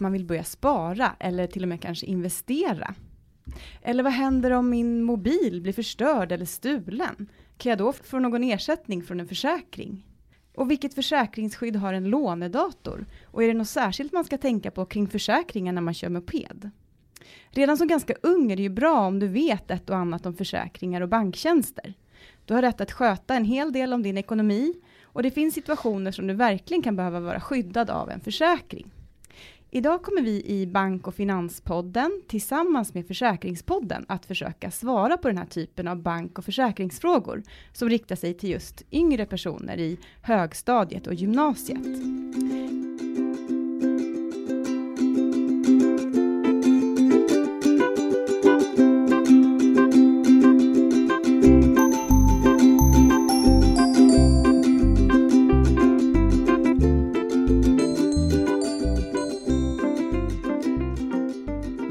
och man vill börja spara eller till och med kanske investera? Eller vad händer om min mobil blir förstörd eller stulen? Kan jag då få någon ersättning från en försäkring? Och vilket försäkringsskydd har en lånedator? Och är det något särskilt man ska tänka på kring försäkringar när man kör moped? Redan som ganska ung är det ju bra om du vet ett och annat om försäkringar och banktjänster. Du har rätt att sköta en hel del om din ekonomi och det finns situationer som du verkligen kan behöva vara skyddad av en försäkring. Idag kommer vi i Bank och Finanspodden tillsammans med Försäkringspodden att försöka svara på den här typen av bank och försäkringsfrågor som riktar sig till just yngre personer i högstadiet och gymnasiet.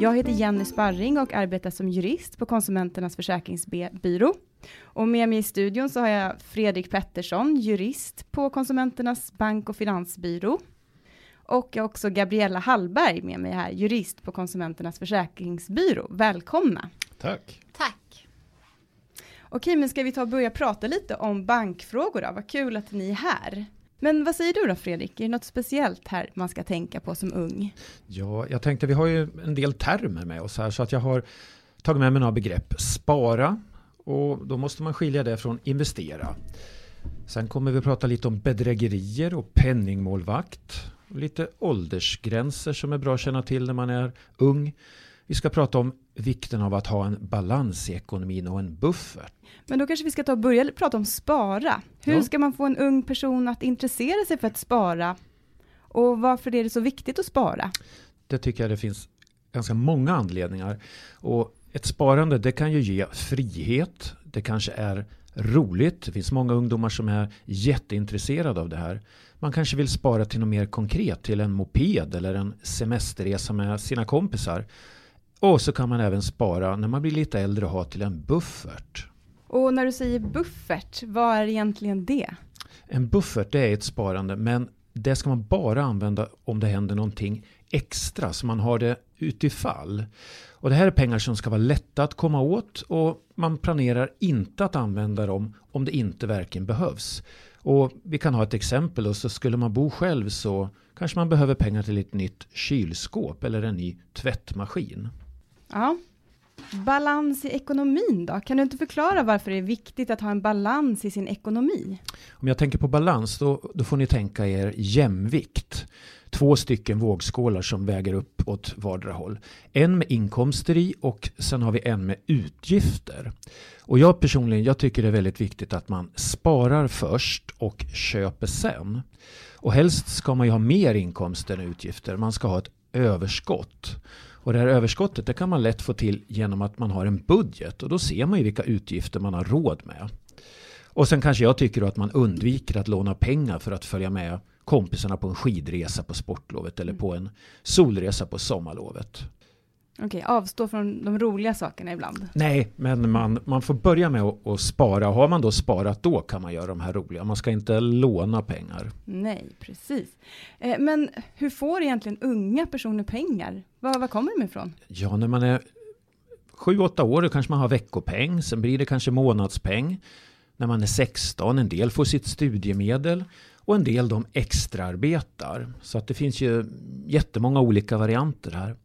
Jag heter Jenny Sparring och arbetar som jurist på Konsumenternas försäkringsbyrå. Och med mig i studion så har jag Fredrik Pettersson, jurist på Konsumenternas bank och finansbyrå. Och jag har också Gabriella Hallberg med mig här, jurist på Konsumenternas försäkringsbyrå. Välkomna! Tack! Tack! Okej, men ska vi ta och börja prata lite om bankfrågor då? Vad kul att ni är här. Men vad säger du då Fredrik? Är det något speciellt här man ska tänka på som ung? Ja, jag tänkte vi har ju en del termer med oss här så att jag har tagit med mig några begrepp. Spara och då måste man skilja det från investera. Sen kommer vi prata lite om bedrägerier och penningmålvakt. Och lite åldersgränser som är bra att känna till när man är ung. Vi ska prata om vikten av att ha en balans i ekonomin och en buffert. Men då kanske vi ska ta och börja prata om spara. Hur Ja. ska man få en ung person att intressera sig för att spara? Och varför är det så viktigt att spara? Det tycker jag det finns ganska många anledningar. Och ett sparande det kan ju ge frihet. Det kanske är roligt. Det finns många ungdomar som är jätteintresserade av det här. Man kanske vill spara till något mer konkret, till en moped eller en semesterresa med sina kompisar. Och så kan man även spara när man blir lite äldre och ha till en buffert. Och när du säger buffert, vad är egentligen det? En buffert det är ett sparande men det ska man bara använda om det händer någonting extra så man har det utifall. Och det här är pengar som ska vara lätta att komma åt och man planerar inte att använda dem om det inte verkligen behövs. Och vi kan ha ett exempel och så skulle man bo själv så kanske man behöver pengar till ett nytt kylskåp eller en ny tvättmaskin. Ja. Balans i ekonomin då? Kan du inte förklara varför det är viktigt att ha en balans i sin ekonomi? Om jag tänker på balans då, då får ni tänka er jämvikt. Två stycken vågskålar som väger upp åt vardera håll. En med inkomster i och sen har vi en med utgifter. Och jag personligen jag tycker det är väldigt viktigt att man sparar först och köper sen. Och helst ska man ju ha mer inkomster än utgifter. Man ska ha ett överskott. Och det här överskottet det kan man lätt få till genom att man har en budget och då ser man ju vilka utgifter man har råd med. Och sen kanske jag tycker då att man undviker att låna pengar för att följa med kompisarna på en skidresa på sportlovet eller på en solresa på sommarlovet. Okej, avstå från de roliga sakerna ibland. Nej, men man, man får börja med att, att spara. Har man då sparat då kan man göra de här roliga. Man ska inte låna pengar. Nej, precis. Eh, men hur får egentligen unga personer pengar? Var, var kommer de ifrån? Ja, när man är sju, åtta år då kanske man har veckopeng. Sen blir det kanske månadspeng. När man är 16, en del får sitt studiemedel. Och en del de extraarbetar. Så att det finns ju jättemånga olika varianter här.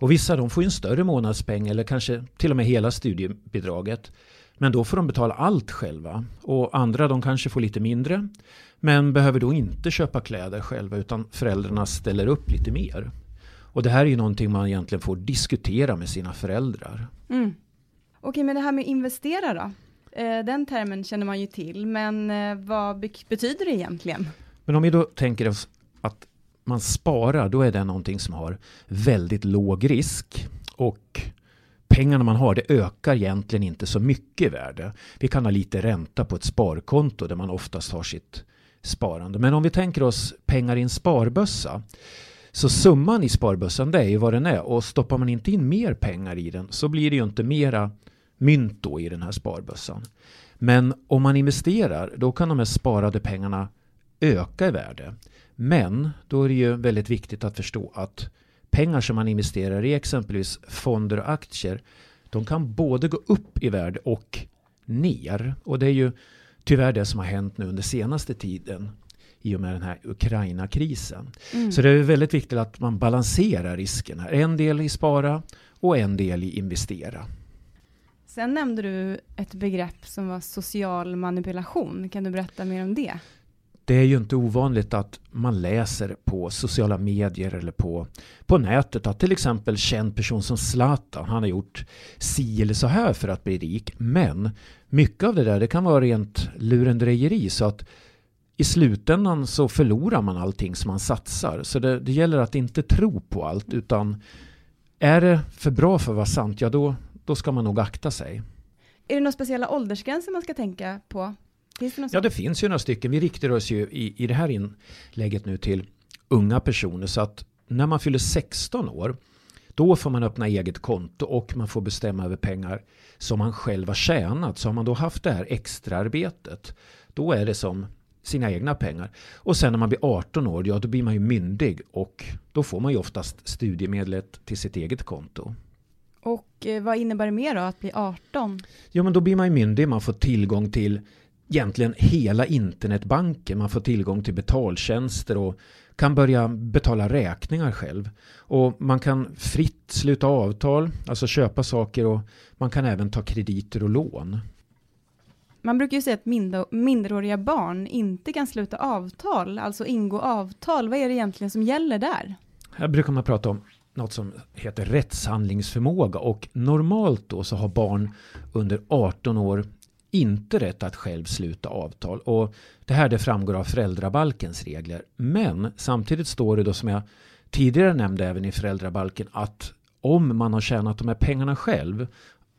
Och vissa de får en större månadspeng eller kanske till och med hela studiebidraget. Men då får de betala allt själva. Och andra de kanske får lite mindre. Men behöver då inte köpa kläder själva utan föräldrarna ställer upp lite mer. Och det här är ju någonting man egentligen får diskutera med sina föräldrar. Mm. Okej, men det här med investera då? Eh, den termen känner man ju till, men eh, vad be- betyder det egentligen? Men om vi då tänker oss att man sparar, då är det någonting som har väldigt låg risk. Och pengarna man har, det ökar egentligen inte så mycket i värde. Vi kan ha lite ränta på ett sparkonto där man oftast har sitt sparande. Men om vi tänker oss pengar i en sparbössa. Så summan i sparbössan det är ju vad den är och stoppar man inte in mer pengar i den så blir det ju inte mera mynt då i den här sparbössan. Men om man investerar då kan de här sparade pengarna öka i värde. Men då är det ju väldigt viktigt att förstå att pengar som man investerar i exempelvis fonder och aktier de kan både gå upp i värde och ner. Och det är ju tyvärr det som har hänt nu under senaste tiden i och med den här Ukraina-krisen. Mm. Så det är väldigt viktigt att man balanserar riskerna. En del i spara och en del i investera. Sen nämnde du ett begrepp som var social manipulation. Kan du berätta mer om det? Det är ju inte ovanligt att man läser på sociala medier eller på, på nätet att till exempel känd person som Zlatan, han har gjort si eller så här för att bli rik. Men mycket av det där det kan vara rent lurendrejeri så att i slutändan så förlorar man allting som man satsar. Så det, det gäller att inte tro på allt utan är det för bra för att vara sant, ja då, då ska man nog akta sig. Är det några speciella åldersgränser man ska tänka på? Ja, det finns ju några stycken. Vi riktar oss ju i, i det här inlägget nu till unga personer. Så att när man fyller 16 år, då får man öppna eget konto och man får bestämma över pengar som man själv har tjänat. Så har man då haft det här extraarbetet, då är det som sina egna pengar. Och sen när man blir 18 år, ja då blir man ju myndig och då får man ju oftast studiemedlet till sitt eget konto. Och eh, vad innebär det mer då att bli 18? Ja men då blir man ju myndig, man får tillgång till egentligen hela internetbanken. Man får tillgång till betaltjänster och kan börja betala räkningar själv. Och man kan fritt sluta avtal, alltså köpa saker och man kan även ta krediter och lån. Man brukar ju säga att minderåriga barn inte kan sluta avtal, alltså ingå avtal. Vad är det egentligen som gäller där? Här brukar man prata om något som heter rättshandlingsförmåga och normalt då så har barn under 18 år inte rätt att själv sluta avtal. Och det här det framgår av föräldrabalkens regler. Men samtidigt står det då som jag tidigare nämnde även i föräldrabalken att om man har tjänat de här pengarna själv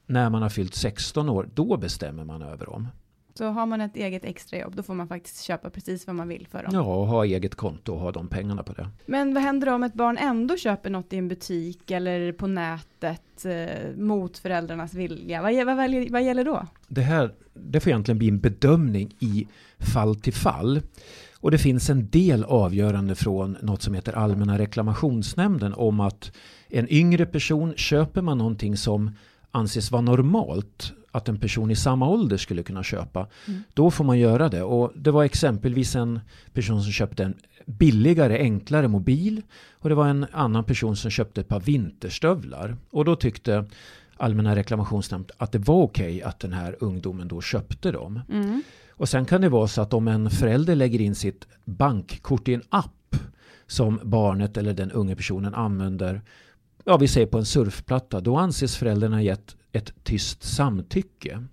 när man har fyllt 16 år, då bestämmer man över dem. Så har man ett eget extrajobb, då får man faktiskt köpa precis vad man vill för dem. Ja, och ha eget konto och ha de pengarna på det. Men vad händer om ett barn ändå köper något i en butik eller på nätet eh, mot föräldrarnas vilja? Vad, vad, vad, vad gäller då? Det här det får egentligen bli en bedömning i fall till fall. Och det finns en del avgörande från något som heter Allmänna reklamationsnämnden om att en yngre person köper man någonting som anses vara normalt att en person i samma ålder skulle kunna köpa. Mm. Då får man göra det. Och det var exempelvis en person som köpte en billigare, enklare mobil. Och det var en annan person som köpte ett par vinterstövlar. Och då tyckte Allmänna reklamationsnämnden att det var okej okay att den här ungdomen då köpte dem. Mm. Och sen kan det vara så att om en förälder lägger in sitt bankkort i en app som barnet eller den unga personen använder ja, vi säger på en surfplatta, då anses föräldrarna gett ett tyst samtycke.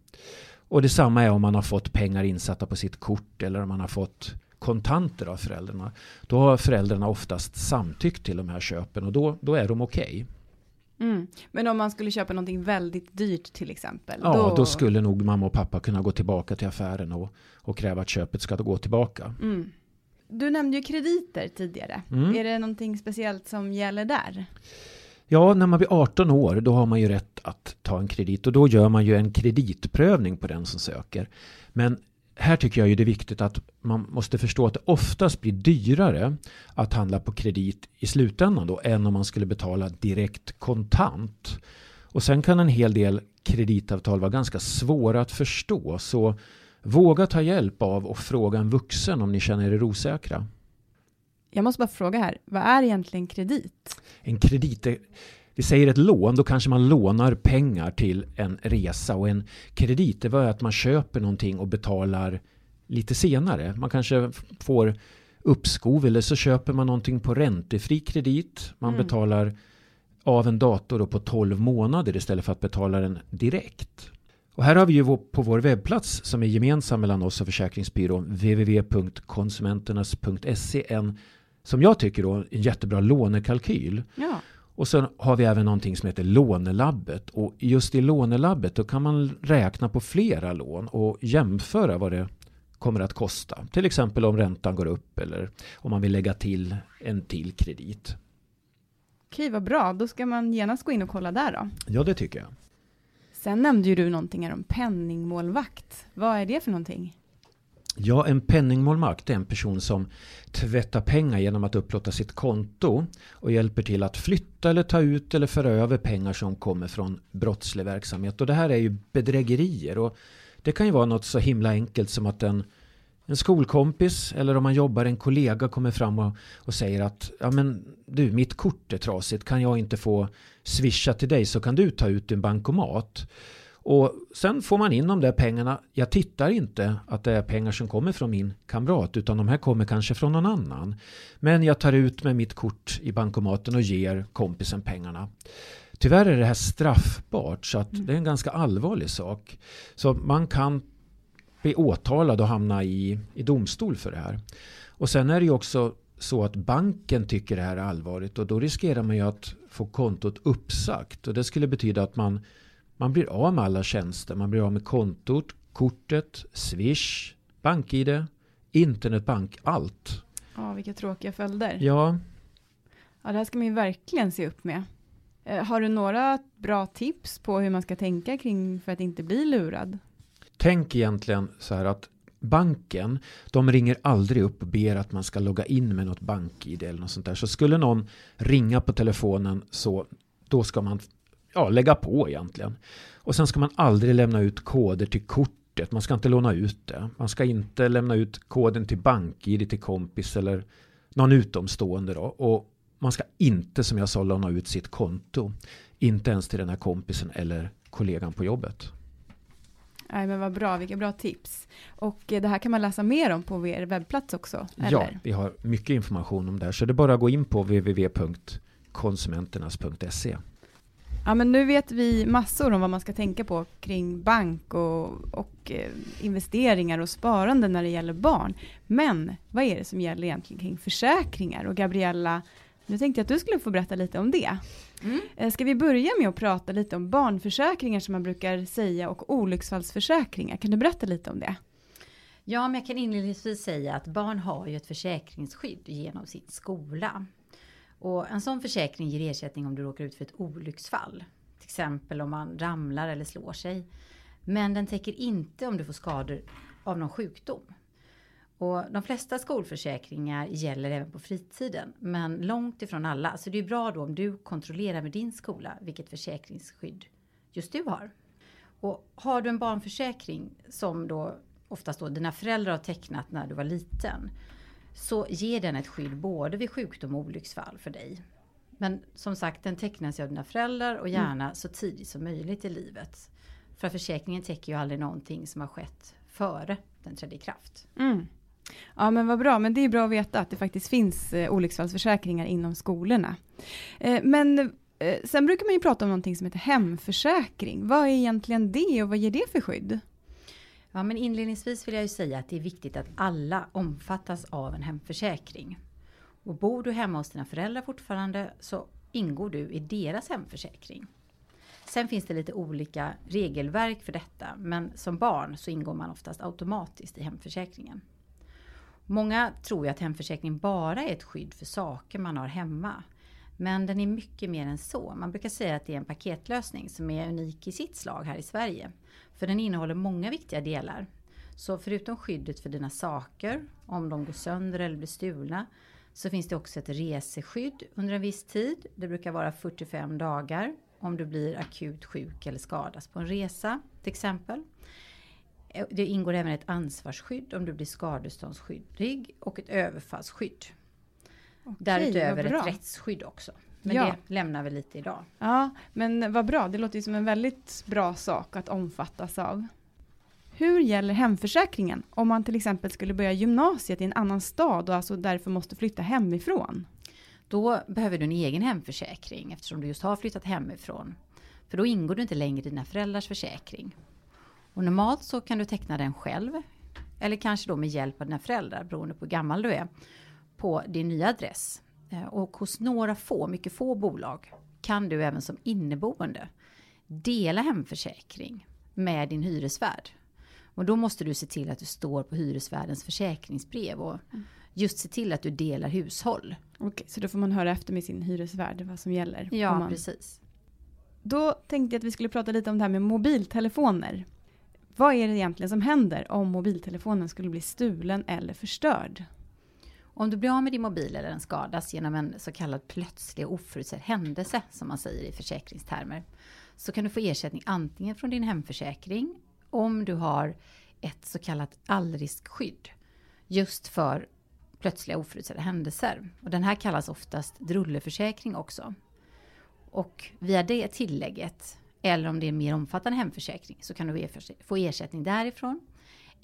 Och detsamma är om man har fått pengar insatta på sitt kort eller om man har fått kontanter av föräldrarna. Då har föräldrarna oftast samtyckt till de här köpen och då, då är de okej. Okay. Mm. Men om man skulle köpa någonting väldigt dyrt till exempel? Ja, då... då... skulle nog mamma och pappa kunna gå tillbaka till affären och, och kräva att köpet ska gå tillbaka. Mm. Du nämnde ju krediter tidigare. Mm. Är det någonting speciellt som gäller där? Ja, när man blir 18 år då har man ju rätt att ta en kredit och då gör man ju en kreditprövning på den som söker. Men här tycker jag ju det är viktigt att man måste förstå att det oftast blir dyrare att handla på kredit i slutändan då än om man skulle betala direkt kontant. Och sen kan en hel del kreditavtal vara ganska svåra att förstå så våga ta hjälp av och fråga en vuxen om ni känner er osäkra. Jag måste bara fråga här, vad är egentligen kredit? En kredit är vi säger ett lån, då kanske man lånar pengar till en resa och en kredit det var att man köper någonting och betalar lite senare. Man kanske får uppskov eller så köper man någonting på räntefri kredit. Man mm. betalar av en dator på 12 månader istället för att betala den direkt. Och här har vi ju på vår webbplats som är gemensam mellan oss och Försäkringsbyrån www.konsumenternas.se en som jag tycker då en jättebra lånekalkyl. Ja. Och sen har vi även någonting som heter lånelabbet. Och just i lånelabbet då kan man räkna på flera lån och jämföra vad det kommer att kosta. Till exempel om räntan går upp eller om man vill lägga till en till kredit. Okej, vad bra. Då ska man genast gå in och kolla där då. Ja, det tycker jag. Sen nämnde ju du någonting här om penningmålvakt. Vad är det för någonting? Ja, en penningmålvakt är en person som tvättar pengar genom att upplåta sitt konto och hjälper till att flytta eller ta ut eller föra över pengar som kommer från brottslig verksamhet. Och det här är ju bedrägerier och det kan ju vara något så himla enkelt som att en, en skolkompis eller om man jobbar en kollega kommer fram och, och säger att ja men du mitt kort är trasigt kan jag inte få swisha till dig så kan du ta ut din bankomat. Och sen får man in de där pengarna. Jag tittar inte att det är pengar som kommer från min kamrat utan de här kommer kanske från någon annan. Men jag tar ut med mitt kort i bankomaten och ger kompisen pengarna. Tyvärr är det här straffbart så att mm. det är en ganska allvarlig sak. Så man kan bli åtalad och hamna i, i domstol för det här. Och sen är det ju också så att banken tycker det här är allvarligt och då riskerar man ju att få kontot uppsagt. Och det skulle betyda att man man blir av med alla tjänster. Man blir av med kontot, kortet, Swish, BankID, internetbank, allt. Ja, vilka tråkiga följder. Ja. Ja, det här ska man ju verkligen se upp med. Eh, har du några bra tips på hur man ska tänka kring för att inte bli lurad? Tänk egentligen så här att banken, de ringer aldrig upp och ber att man ska logga in med något bank-id eller något sånt där. Så skulle någon ringa på telefonen så då ska man ja, lägga på egentligen. Och sen ska man aldrig lämna ut koder till kortet. Man ska inte låna ut det. Man ska inte lämna ut koden till BankID till kompis eller någon utomstående. Då. Och man ska inte, som jag sa, låna ut sitt konto. Inte ens till den här kompisen eller kollegan på jobbet. Nej men vad bra, vilka bra tips. Och eh, det här kan man läsa mer om på er webbplats också? Eller? Ja, vi har mycket information om det här. Så det är bara att gå in på www.konsumenternas.se. Ja, men nu vet vi massor om vad man ska tänka på kring bank och, och eh, investeringar och sparande när det gäller barn. Men vad är det som gäller egentligen kring försäkringar? Och Gabriella, nu tänkte jag att du skulle få berätta lite om det. Mm. Eh, ska vi börja med att prata lite om barnförsäkringar som man brukar säga och olycksfallsförsäkringar? Kan du berätta lite om det? Ja, men jag kan inledningsvis säga att barn har ju ett försäkringsskydd genom sin skola. Och en sån försäkring ger ersättning om du råkar ut för ett olycksfall. Till exempel om man ramlar eller slår sig. Men den täcker inte om du får skador av någon sjukdom. Och de flesta skolförsäkringar gäller även på fritiden, men långt ifrån alla. Så det är bra då om du kontrollerar med din skola vilket försäkringsskydd just du har. Och har du en barnförsäkring som då oftast då dina föräldrar har tecknat när du var liten, så ger den ett skydd både vid sjukdom och olycksfall för dig. Men som sagt, den tecknas av dina föräldrar och gärna mm. så tidigt som möjligt i livet. För försäkringen täcker ju aldrig någonting som har skett före den trädde i kraft. Mm. Ja men vad bra, men det är bra att veta att det faktiskt finns eh, olycksfallsförsäkringar inom skolorna. Eh, men eh, sen brukar man ju prata om någonting som heter hemförsäkring. Vad är egentligen det och vad ger det för skydd? Ja, men inledningsvis vill jag ju säga att det är viktigt att alla omfattas av en hemförsäkring. Och bor du hemma hos dina föräldrar fortfarande så ingår du i deras hemförsäkring. Sen finns det lite olika regelverk för detta, men som barn så ingår man oftast automatiskt i hemförsäkringen. Många tror ju att hemförsäkring bara är ett skydd för saker man har hemma. Men den är mycket mer än så. Man brukar säga att det är en paketlösning som är unik i sitt slag här i Sverige. För den innehåller många viktiga delar. Så förutom skyddet för dina saker, om de går sönder eller blir stulna, så finns det också ett reseskydd under en viss tid. Det brukar vara 45 dagar om du blir akut sjuk eller skadas på en resa till exempel. Det ingår även ett ansvarsskydd om du blir skadeståndsskyldig och ett överfallsskydd. Okej, Därutöver ett rättsskydd också. Men ja. det lämnar vi lite idag. Ja, men vad bra. Det låter ju som en väldigt bra sak att omfattas av. Hur gäller hemförsäkringen om man till exempel skulle börja gymnasiet i en annan stad och alltså därför måste flytta hemifrån? Då behöver du en egen hemförsäkring eftersom du just har flyttat hemifrån. För då ingår du inte längre i dina föräldrars försäkring. Och normalt så kan du teckna den själv. Eller kanske då med hjälp av dina föräldrar beroende på hur gammal du är. På din nya adress. Eh, och hos några få, mycket få bolag kan du även som inneboende dela hemförsäkring med din hyresvärd. Och då måste du se till att du står på hyresvärdens försäkringsbrev och just se till att du delar hushåll. Okej, så då får man höra efter med sin hyresvärd vad som gäller. Ja, man... precis. Då tänkte jag att vi skulle prata lite om det här med mobiltelefoner. Vad är det egentligen som händer om mobiltelefonen skulle bli stulen eller förstörd? Om du blir av med din mobil eller den skadas genom en så kallad plötslig och oförutsedd händelse, som man säger i försäkringstermer, så kan du få ersättning antingen från din hemförsäkring, om du har ett så kallat allriskskydd, just för plötsliga oförutsedda händelser. Och den här kallas oftast drulleförsäkring också. Och via det tillägget, eller om det är en mer omfattande hemförsäkring, så kan du få ersättning därifrån.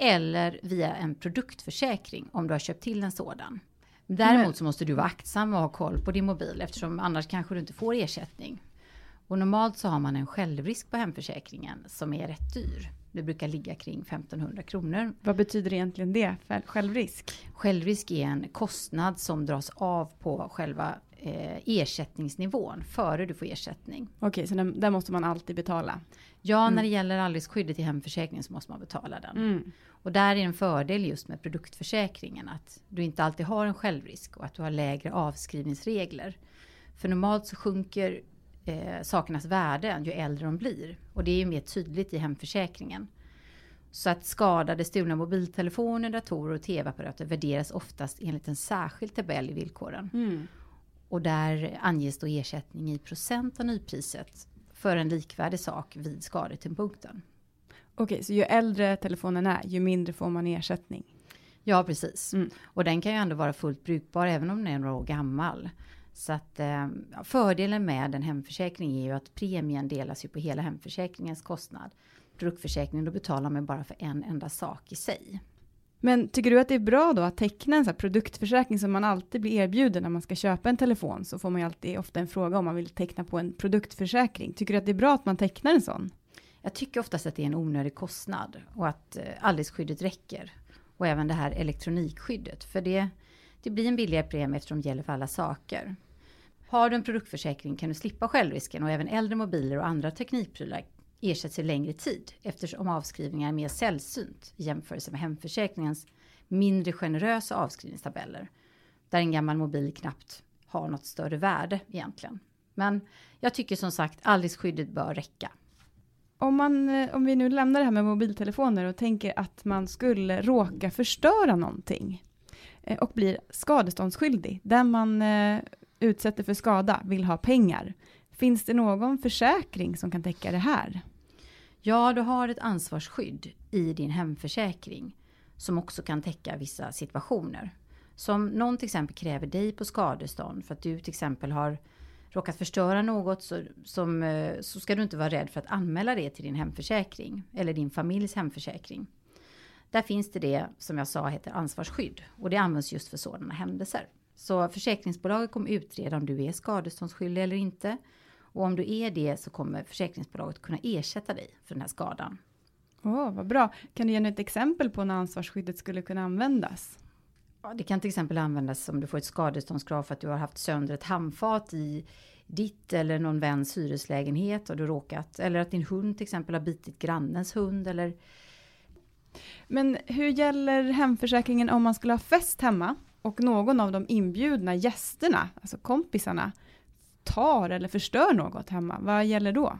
Eller via en produktförsäkring om du har köpt till en sådan. Däremot så måste du vara aktsam och ha koll på din mobil eftersom annars kanske du inte får ersättning. Och normalt så har man en självrisk på hemförsäkringen som är rätt dyr. Det brukar ligga kring 1500 kronor. Vad betyder egentligen det, självrisk? Självrisk är en kostnad som dras av på själva eh, ersättningsnivån före du får ersättning. Okej, så den, där måste man alltid betala? Ja, mm. när det gäller allriskskyddet i hemförsäkringen så måste man betala den. Mm. Och där är en fördel just med produktförsäkringen att du inte alltid har en självrisk och att du har lägre avskrivningsregler. För normalt så sjunker eh, sakernas värde ju äldre de blir. Och det är ju mer tydligt i hemförsäkringen. Så att skadade, stulna mobiltelefoner, datorer och tv-apparater värderas oftast enligt en särskild tabell i villkoren. Mm. Och där anges då ersättning i procent av nypriset för en likvärdig sak vid skadetidpunkten. Okej, så ju äldre telefonen är, ju mindre får man ersättning? Ja, precis. Mm. Och den kan ju ändå vara fullt brukbar även om den är några år gammal. Så att eh, fördelen med en hemförsäkring är ju att premien delas ju på hela hemförsäkringens kostnad. Produktförsäkringen, då betalar man bara för en enda sak i sig. Men tycker du att det är bra då att teckna en sån produktförsäkring som man alltid blir erbjuden när man ska köpa en telefon? Så får man ju alltid ofta en fråga om man vill teckna på en produktförsäkring. Tycker du att det är bra att man tecknar en sån? Jag tycker oftast att det är en onödig kostnad och att eh, räcker. Och även det här elektronikskyddet. För det, det blir en billigare premie eftersom det gäller för alla saker. Har du en produktförsäkring kan du slippa självrisken och även äldre mobiler och andra teknikprylar ersätts i längre tid eftersom avskrivningar är mer sällsynt i jämförelse med hemförsäkringens mindre generösa avskrivningstabeller. Där en gammal mobil knappt har något större värde egentligen. Men jag tycker som sagt skyddet bör räcka. Om, man, eh, om vi nu lämnar det här med mobiltelefoner och tänker att man skulle råka förstöra någonting eh, och blir skadeståndsskyldig, där man eh, utsätter för skada vill ha pengar. Finns det någon försäkring som kan täcka det här? Ja, du har ett ansvarsskydd i din hemförsäkring som också kan täcka vissa situationer. Som någon till exempel kräver dig på skadestånd för att du till exempel har råkat förstöra något så, som, eh, så ska du inte vara rädd för att anmäla det till din hemförsäkring eller din familjs hemförsäkring. Där finns det det som jag sa heter ansvarsskydd och det används just för sådana händelser. Så försäkringsbolaget kommer utreda om du är skadeståndsskyldig eller inte. Och om du är det så kommer försäkringsbolaget kunna ersätta dig för den här skadan. Åh, oh, vad bra. Kan du ge ett exempel på när ansvarsskyddet skulle kunna användas? Ja, det kan till exempel användas om du får ett skadeståndskrav för att du har haft sönder ett handfat i ditt eller någon väns hyreslägenhet och du råkat, eller att din hund till exempel har bitit grannens hund eller Men hur gäller hemförsäkringen om man skulle ha fest hemma och någon av de inbjudna gästerna, alltså kompisarna, tar eller förstör något hemma, vad gäller då?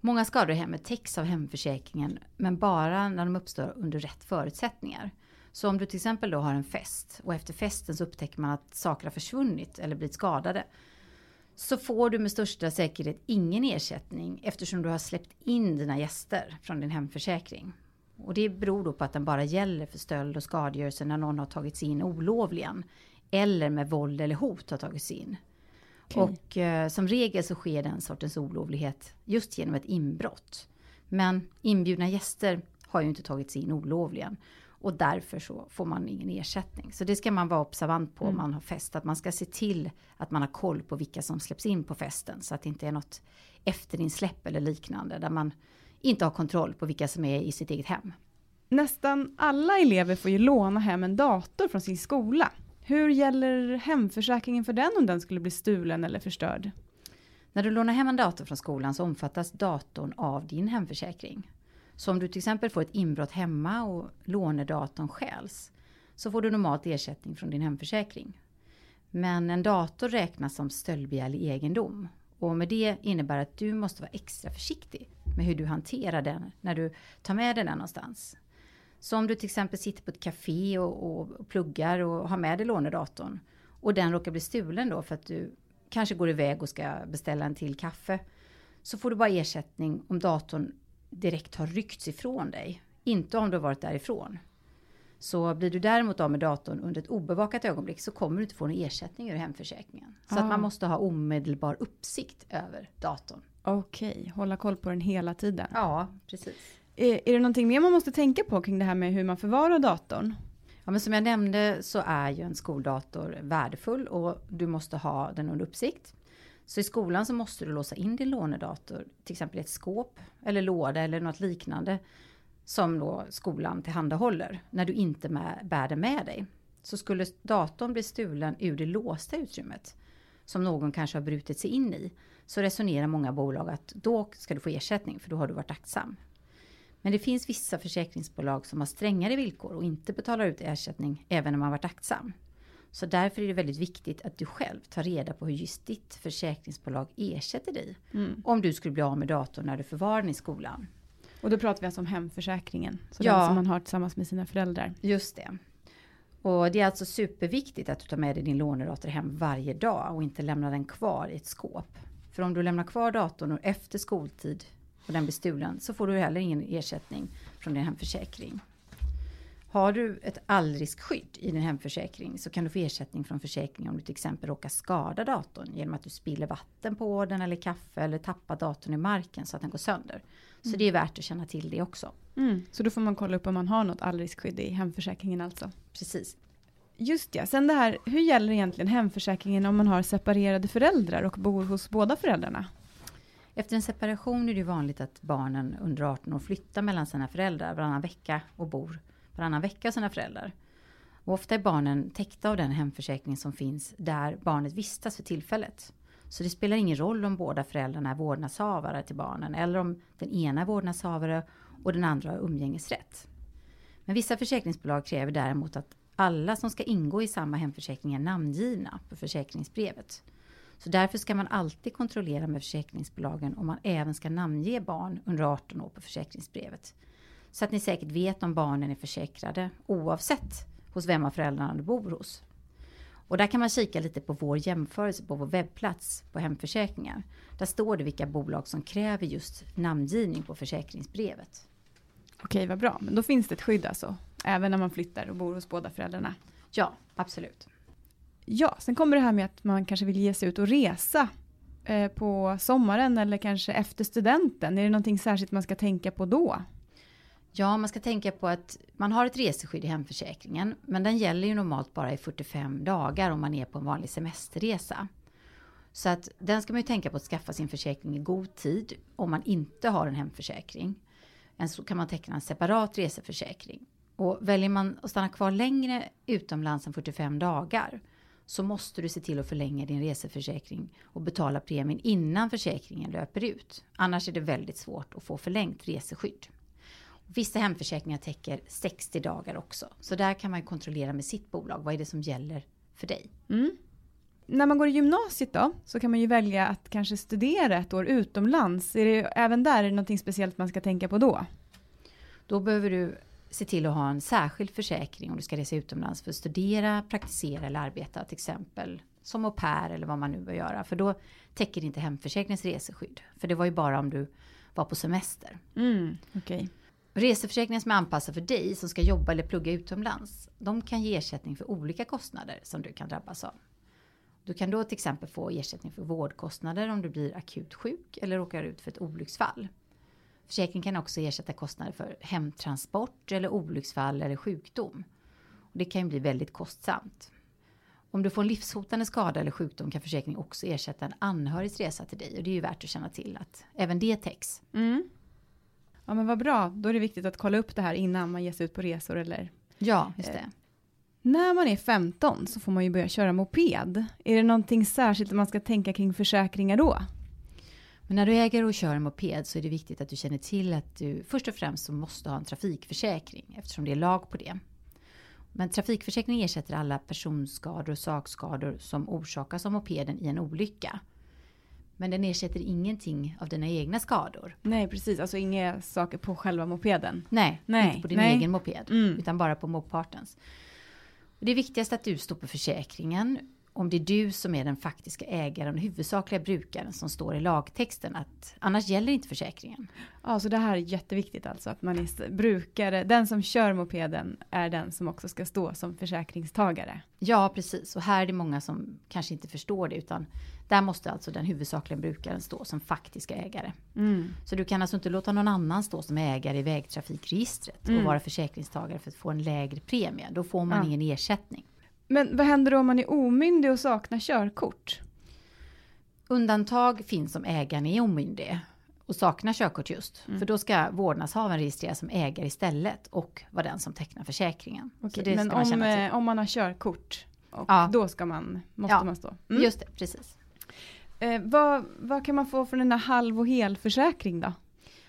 Många skador i hemmet täcks av hemförsäkringen, men bara när de uppstår under rätt förutsättningar. Så om du till exempel då har en fest och efter festen så upptäcker man att saker har försvunnit eller blivit skadade. Så får du med största säkerhet ingen ersättning eftersom du har släppt in dina gäster från din hemförsäkring. Och det beror då på att den bara gäller för stöld och skadegörelse när någon har tagits in olovligen. Eller med våld eller hot har tagits in. Okay. Och eh, som regel så sker den sortens olovlighet just genom ett inbrott. Men inbjudna gäster har ju inte tagits in olovligen. Och därför så får man ingen ersättning. Så det ska man vara observant på mm. om man har fest. Att man ska se till att man har koll på vilka som släpps in på festen. Så att det inte är något efterinsläpp eller liknande. Där man inte har kontroll på vilka som är i sitt eget hem. Nästan alla elever får ju låna hem en dator från sin skola. Hur gäller hemförsäkringen för den om den skulle bli stulen eller förstörd? När du lånar hem en dator från skolan så omfattas datorn av din hemförsäkring. Så om du till exempel får ett inbrott hemma och lånedatorn stjäls så får du normalt ersättning från din hemförsäkring. Men en dator räknas som stöldbegärlig egendom och med det innebär att du måste vara extra försiktig med hur du hanterar den när du tar med den någonstans. Så om du till exempel sitter på ett café och, och pluggar och har med dig lånedatorn och den råkar bli stulen då för att du kanske går iväg och ska beställa en till kaffe. Så får du bara ersättning om datorn direkt har ryckts ifrån dig. Inte om du har varit därifrån. Så blir du däremot av med datorn under ett obevakat ögonblick så kommer du inte få någon ersättning ur hemförsäkringen. Så Ah. att man måste ha omedelbar uppsikt över datorn. Okej, hålla koll på den hela tiden. Ja, precis. Är, är det någonting mer man måste tänka på kring det här med hur man förvarar datorn? Ja, men som jag nämnde så är ju en skoldator värdefull och du måste ha den under uppsikt. Så i skolan så måste du låsa in din lånedator, till exempel i ett skåp eller låda eller något liknande som då skolan tillhandahåller när du inte med, bär den med dig. Så skulle datorn bli stulen ur det låsta utrymmet som någon kanske har brutit sig in i så resonerar många bolag att då ska du få ersättning för då har du varit aktsam. Men det finns vissa försäkringsbolag som har strängare villkor och inte betalar ut ersättning även om man varit aktsam. Så därför är det väldigt viktigt att du själv tar reda på hur just ditt försäkringsbolag ersätter dig. Mm. Om du skulle bli av med datorn när du förvarar den i skolan. Och då pratar vi alltså om hemförsäkringen. Så Ja. den som man har tillsammans med sina föräldrar. Just det. Och det är alltså superviktigt att du tar med dig din lånedator hem varje dag och inte lämnar den kvar i ett skåp. För om du lämnar kvar datorn efter skoltid och den blir stulen så får du heller ingen ersättning från din hemförsäkring. Har du ett allriskskydd i din hemförsäkring så kan du få ersättning från försäkringen om du till exempel råkar skada datorn genom att du spiller vatten på den eller kaffe eller tappar datorn i marken så att den går sönder. Så det är värt att känna till det också. Mm. Så då får man kolla upp om man har något allriskskydd i hemförsäkringen alltså. Precis. Just ja, sen det här, hur gäller egentligen hemförsäkringen om man har separerade föräldrar och bor hos båda föräldrarna? Efter en separation är det vanligt att barnen under 18 år flyttar mellan sina föräldrar varannan vecka och bor varannan vecka av sina föräldrar. Och ofta är barnen täckta av den hemförsäkring som finns där barnet vistas för tillfället. Så det spelar ingen roll om båda föräldrarna är vårdnadshavare till barnen eller om den ena är vårdnadshavare och den andra har umgängesrätt. Men vissa försäkringsbolag kräver däremot att alla som ska ingå i samma hemförsäkring är namngivna på försäkringsbrevet. Så därför ska man alltid kontrollera med försäkringsbolagen om man även ska namnge barn under 18 år på försäkringsbrevet. Så att ni säkert vet om barnen är försäkrade oavsett hos vem av föräldrarna du bor hos. Och där kan man kika lite på vår jämförelse på vår webbplats på hemförsäkringar. Där står det vilka bolag som kräver just namngivning på försäkringsbrevet. Okej, vad bra. Men då finns det ett skydd alltså. Även när man flyttar och bor hos båda föräldrarna. Ja, absolut. Ja, sen kommer det här med att man kanske vill ge sig ut och resa eh, på sommaren eller kanske efter studenten. Är det någonting särskilt man ska tänka på då? Ja, man ska tänka på att man har ett reseskydd i hemförsäkringen, men den gäller ju normalt bara i 45 dagar om man är på en vanlig semesterresa. Så att den ska man ju tänka på att skaffa sin försäkring i god tid om man inte har en hemförsäkring. Än så kan man teckna en separat reseförsäkring. Och väljer man att stanna kvar längre utomlands än 45 dagar så måste du se till att förlänga din reseförsäkring och betala premien innan försäkringen löper ut. Annars är det väldigt svårt att få förlängt reseskydd. Vissa hemförsäkringar täcker 60 dagar också. Så där kan man kontrollera med sitt bolag. Vad är det som gäller för dig? Mm. När man går i gymnasiet då, så kan man ju välja att kanske studera ett år utomlands. Är det, även där är det någonting speciellt man ska tänka på då? Då behöver du se till att ha en särskild försäkring om du ska resa utomlands för att studera, praktisera eller arbeta till exempel som au pair eller vad man nu bör göra. För då täcker inte hemförsäkringens reseskydd. För det var ju bara om du var på semester. Mm, Okej. Reseförsäkringar som är anpassade för dig som ska jobba eller plugga utomlands. De kan ge ersättning för olika kostnader som du kan drabbas av. Du kan då till exempel få ersättning för vårdkostnader om du blir akut sjuk eller råkar ut för ett olycksfall. Försäkringen kan också ersätta kostnader för hemtransport eller olycksfall eller sjukdom. Och det kan ju bli väldigt kostsamt. Om du får en livshotande skada eller sjukdom kan försäkringen också ersätta en anhörigs resa till dig och det är ju värt att känna till att även det täcks. Mm. Ja men vad bra, då är det viktigt att kolla upp det här innan man ger sig ut på resor eller Ja, just det. När man är 15 så får man ju börja köra moped. Är det någonting särskilt man ska tänka kring försäkringar då? Men när du äger och kör en moped så är det viktigt att du känner till att du först och främst måste ha en trafikförsäkring eftersom det är lag på det. Men trafikförsäkringen ersätter alla personskador och sakskador som orsakas av mopeden i en olycka. Men den ersätter ingenting av dina egna skador. Nej, precis. Alltså inga saker på själva mopeden. Nej, Nej, inte på din nej. egen moped. Mm. Utan bara på moppartens. Det är viktigast att du står på försäkringen. Om det är du som är den faktiska ägaren och huvudsakliga brukaren som står i lagtexten. Att, annars gäller inte försäkringen. Ja, så det här är jätteviktigt alltså att man är brukare, den som kör mopeden är den som också ska stå som försäkringstagare. Ja, precis. Och här är det många som kanske inte förstår det. Utan där måste alltså den huvudsakliga brukaren stå som faktiska ägare. Mm. Så du kan alltså inte låta någon annan stå som ägare i vägtrafikregistret Mm. och vara försäkringstagare för att få en lägre premie. Då får man Ja. ingen ersättning. Men vad händer då om man är omyndig och saknar körkort? Undantag finns om ägaren är omyndig och saknar körkort just. Mm. För då ska vårdnadshavaren registreras som ägare istället och vara den som tecknar försäkringen. Okej, men man om, eh, om man har körkort, och Ja. då ska man, måste Ja. man stå. Mm. Just det, precis. Eh, vad, vad kan man få från den här halv och helförsäkring då?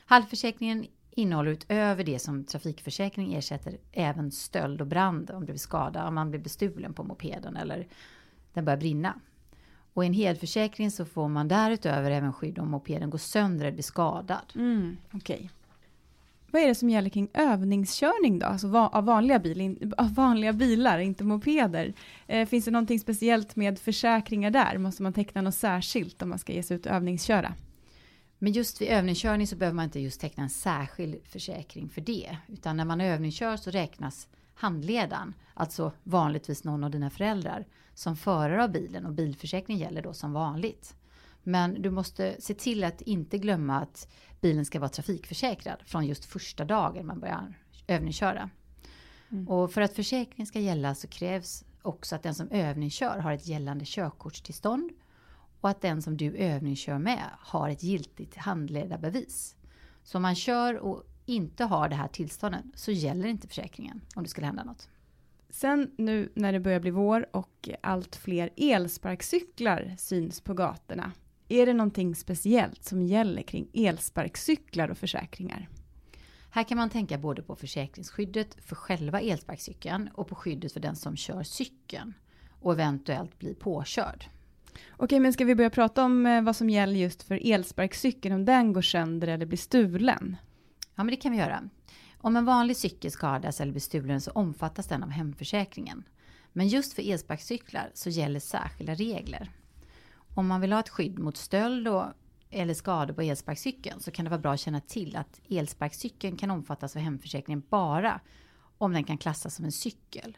Halvförsäkringen innehåller utöver det som trafikförsäkring ersätter även stöld och brand om du blir skadad, om man blir bestulen på mopeden eller den börjar brinna. Och i en helförsäkring så får man därutöver även skydd om mopeden går sönder eller blir skadad. Mm, Okej. Vad är det som gäller kring övningskörning då? Alltså va- av, vanliga bil, av vanliga bilar, inte mopeder. Eh, finns det någonting speciellt med försäkringar där? Måste man teckna något särskilt om man ska ge sig ut och övningsköra? Men just vid övningskörning så behöver man inte just teckna en särskild försäkring för det. Utan när man övningskör så räknas handledaren, alltså vanligtvis någon av dina föräldrar, som förare av bilen och bilförsäkring gäller då som vanligt. Men du måste se till att inte glömma att bilen ska vara trafikförsäkrad från just första dagen man börjar övningsköra. Mm. Och för att försäkringen ska gälla så krävs också att den som övningskör har ett gällande körkortstillstånd och att den som du övningskör med har ett giltigt handledarbevis. Så om man kör och inte har det här tillståndet så gäller inte försäkringen om det skulle hända något. Sen nu när det börjar bli vår och allt fler elsparkcyklar syns på gatorna. Är det någonting speciellt som gäller kring elsparkcyklar och försäkringar? Här kan man tänka både på försäkringsskyddet för själva elsparkcykeln och på skyddet för den som kör cykeln och eventuellt blir påkörd. Okej, men ska vi börja prata om eh, vad som gäller just för elsparkcykeln, om den går sönder eller blir stulen? Ja, men det kan vi göra. Om en vanlig cykel skadas eller blir stulen så omfattas den av hemförsäkringen. Men just för elsparkcyklar så gäller särskilda regler. Om man vill ha ett skydd mot stöld och, eller skador på elsparkcykeln så kan det vara bra att känna till att elsparkcykeln kan omfattas av hemförsäkringen bara om den kan klassas som en cykel.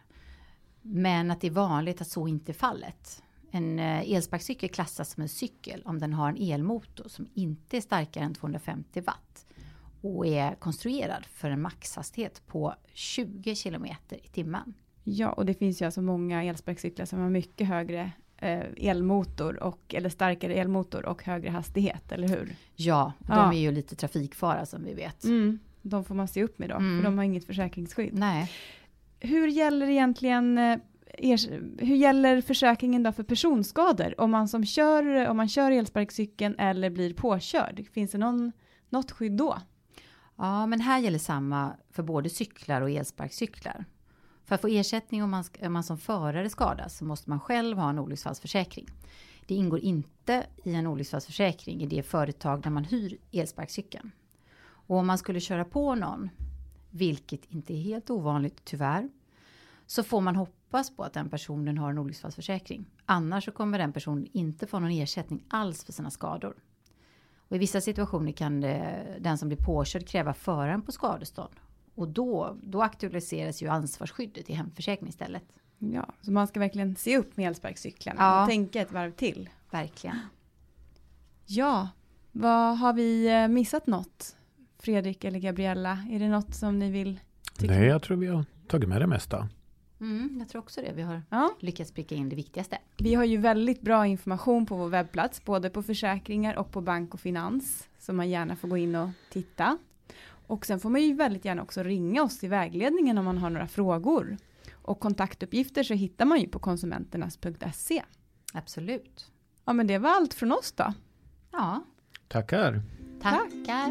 Men att det är vanligt att så inte är fallet. En eh, elsparkcykel klassas som en cykel om den har en elmotor som inte är starkare än 250 watt och är konstruerad för en maxhastighet på 20 kilometer i timmen. Ja, och det finns ju alltså många elsparkcyklar som har mycket högre eh, elmotor och, eller starkare elmotor och högre hastighet, eller hur? Ja, de Ja. är ju lite trafikfara som vi vet. Mm, de får man se upp med då, Mm. för de har inget försäkringsskydd. Nej, Hur gäller egentligen eh, hur gäller försäkringen då för personskador? Om man som kör, om man kör elsparkcykeln eller blir påkörd, finns det någon, något skydd då? ja, men här gäller samma för både cyklar och elsparkcyklar. För att få ersättning om man, om man som förare skadas så måste man själv ha en olycksfallsförsäkring. Det ingår inte i en olycksfallsförsäkring i det företag där man hyr elsparkcykeln. Och om man skulle köra på någon, vilket inte är helt ovanligt tyvärr, så får man hoppas på att den personen har en olycksfallsförsäkring. Annars så kommer den personen inte få någon ersättning alls för sina skador. Och I vissa situationer kan det, den som blir påkörd kräva föraren på skadestånd. Och då, då aktualiseras ju ansvarsskyddet i hemförsäkring istället. Ja, så man ska verkligen se upp med elsparkcyklarna Ja. och tänka ett varv till. Verkligen. Ja, vad har vi eh, missat något? Fredrik eller Gabriella, är det något som ni vill? tycka? Nej, jag tror vi har tagit med det mesta. Mm, jag tror också det. Vi har Ja, lyckats pricka in det viktigaste. vi har ju väldigt bra information på vår webbplats, både på försäkringar och på bank och finans, så man gärna får gå in och titta. Och sen får man ju väldigt gärna också ringa oss i vägledningen om man har några frågor. Och kontaktuppgifter så hittar man ju på konsumenternas.se. Absolut. Ja, men det var allt från oss då. Ja, Tackar! tackar.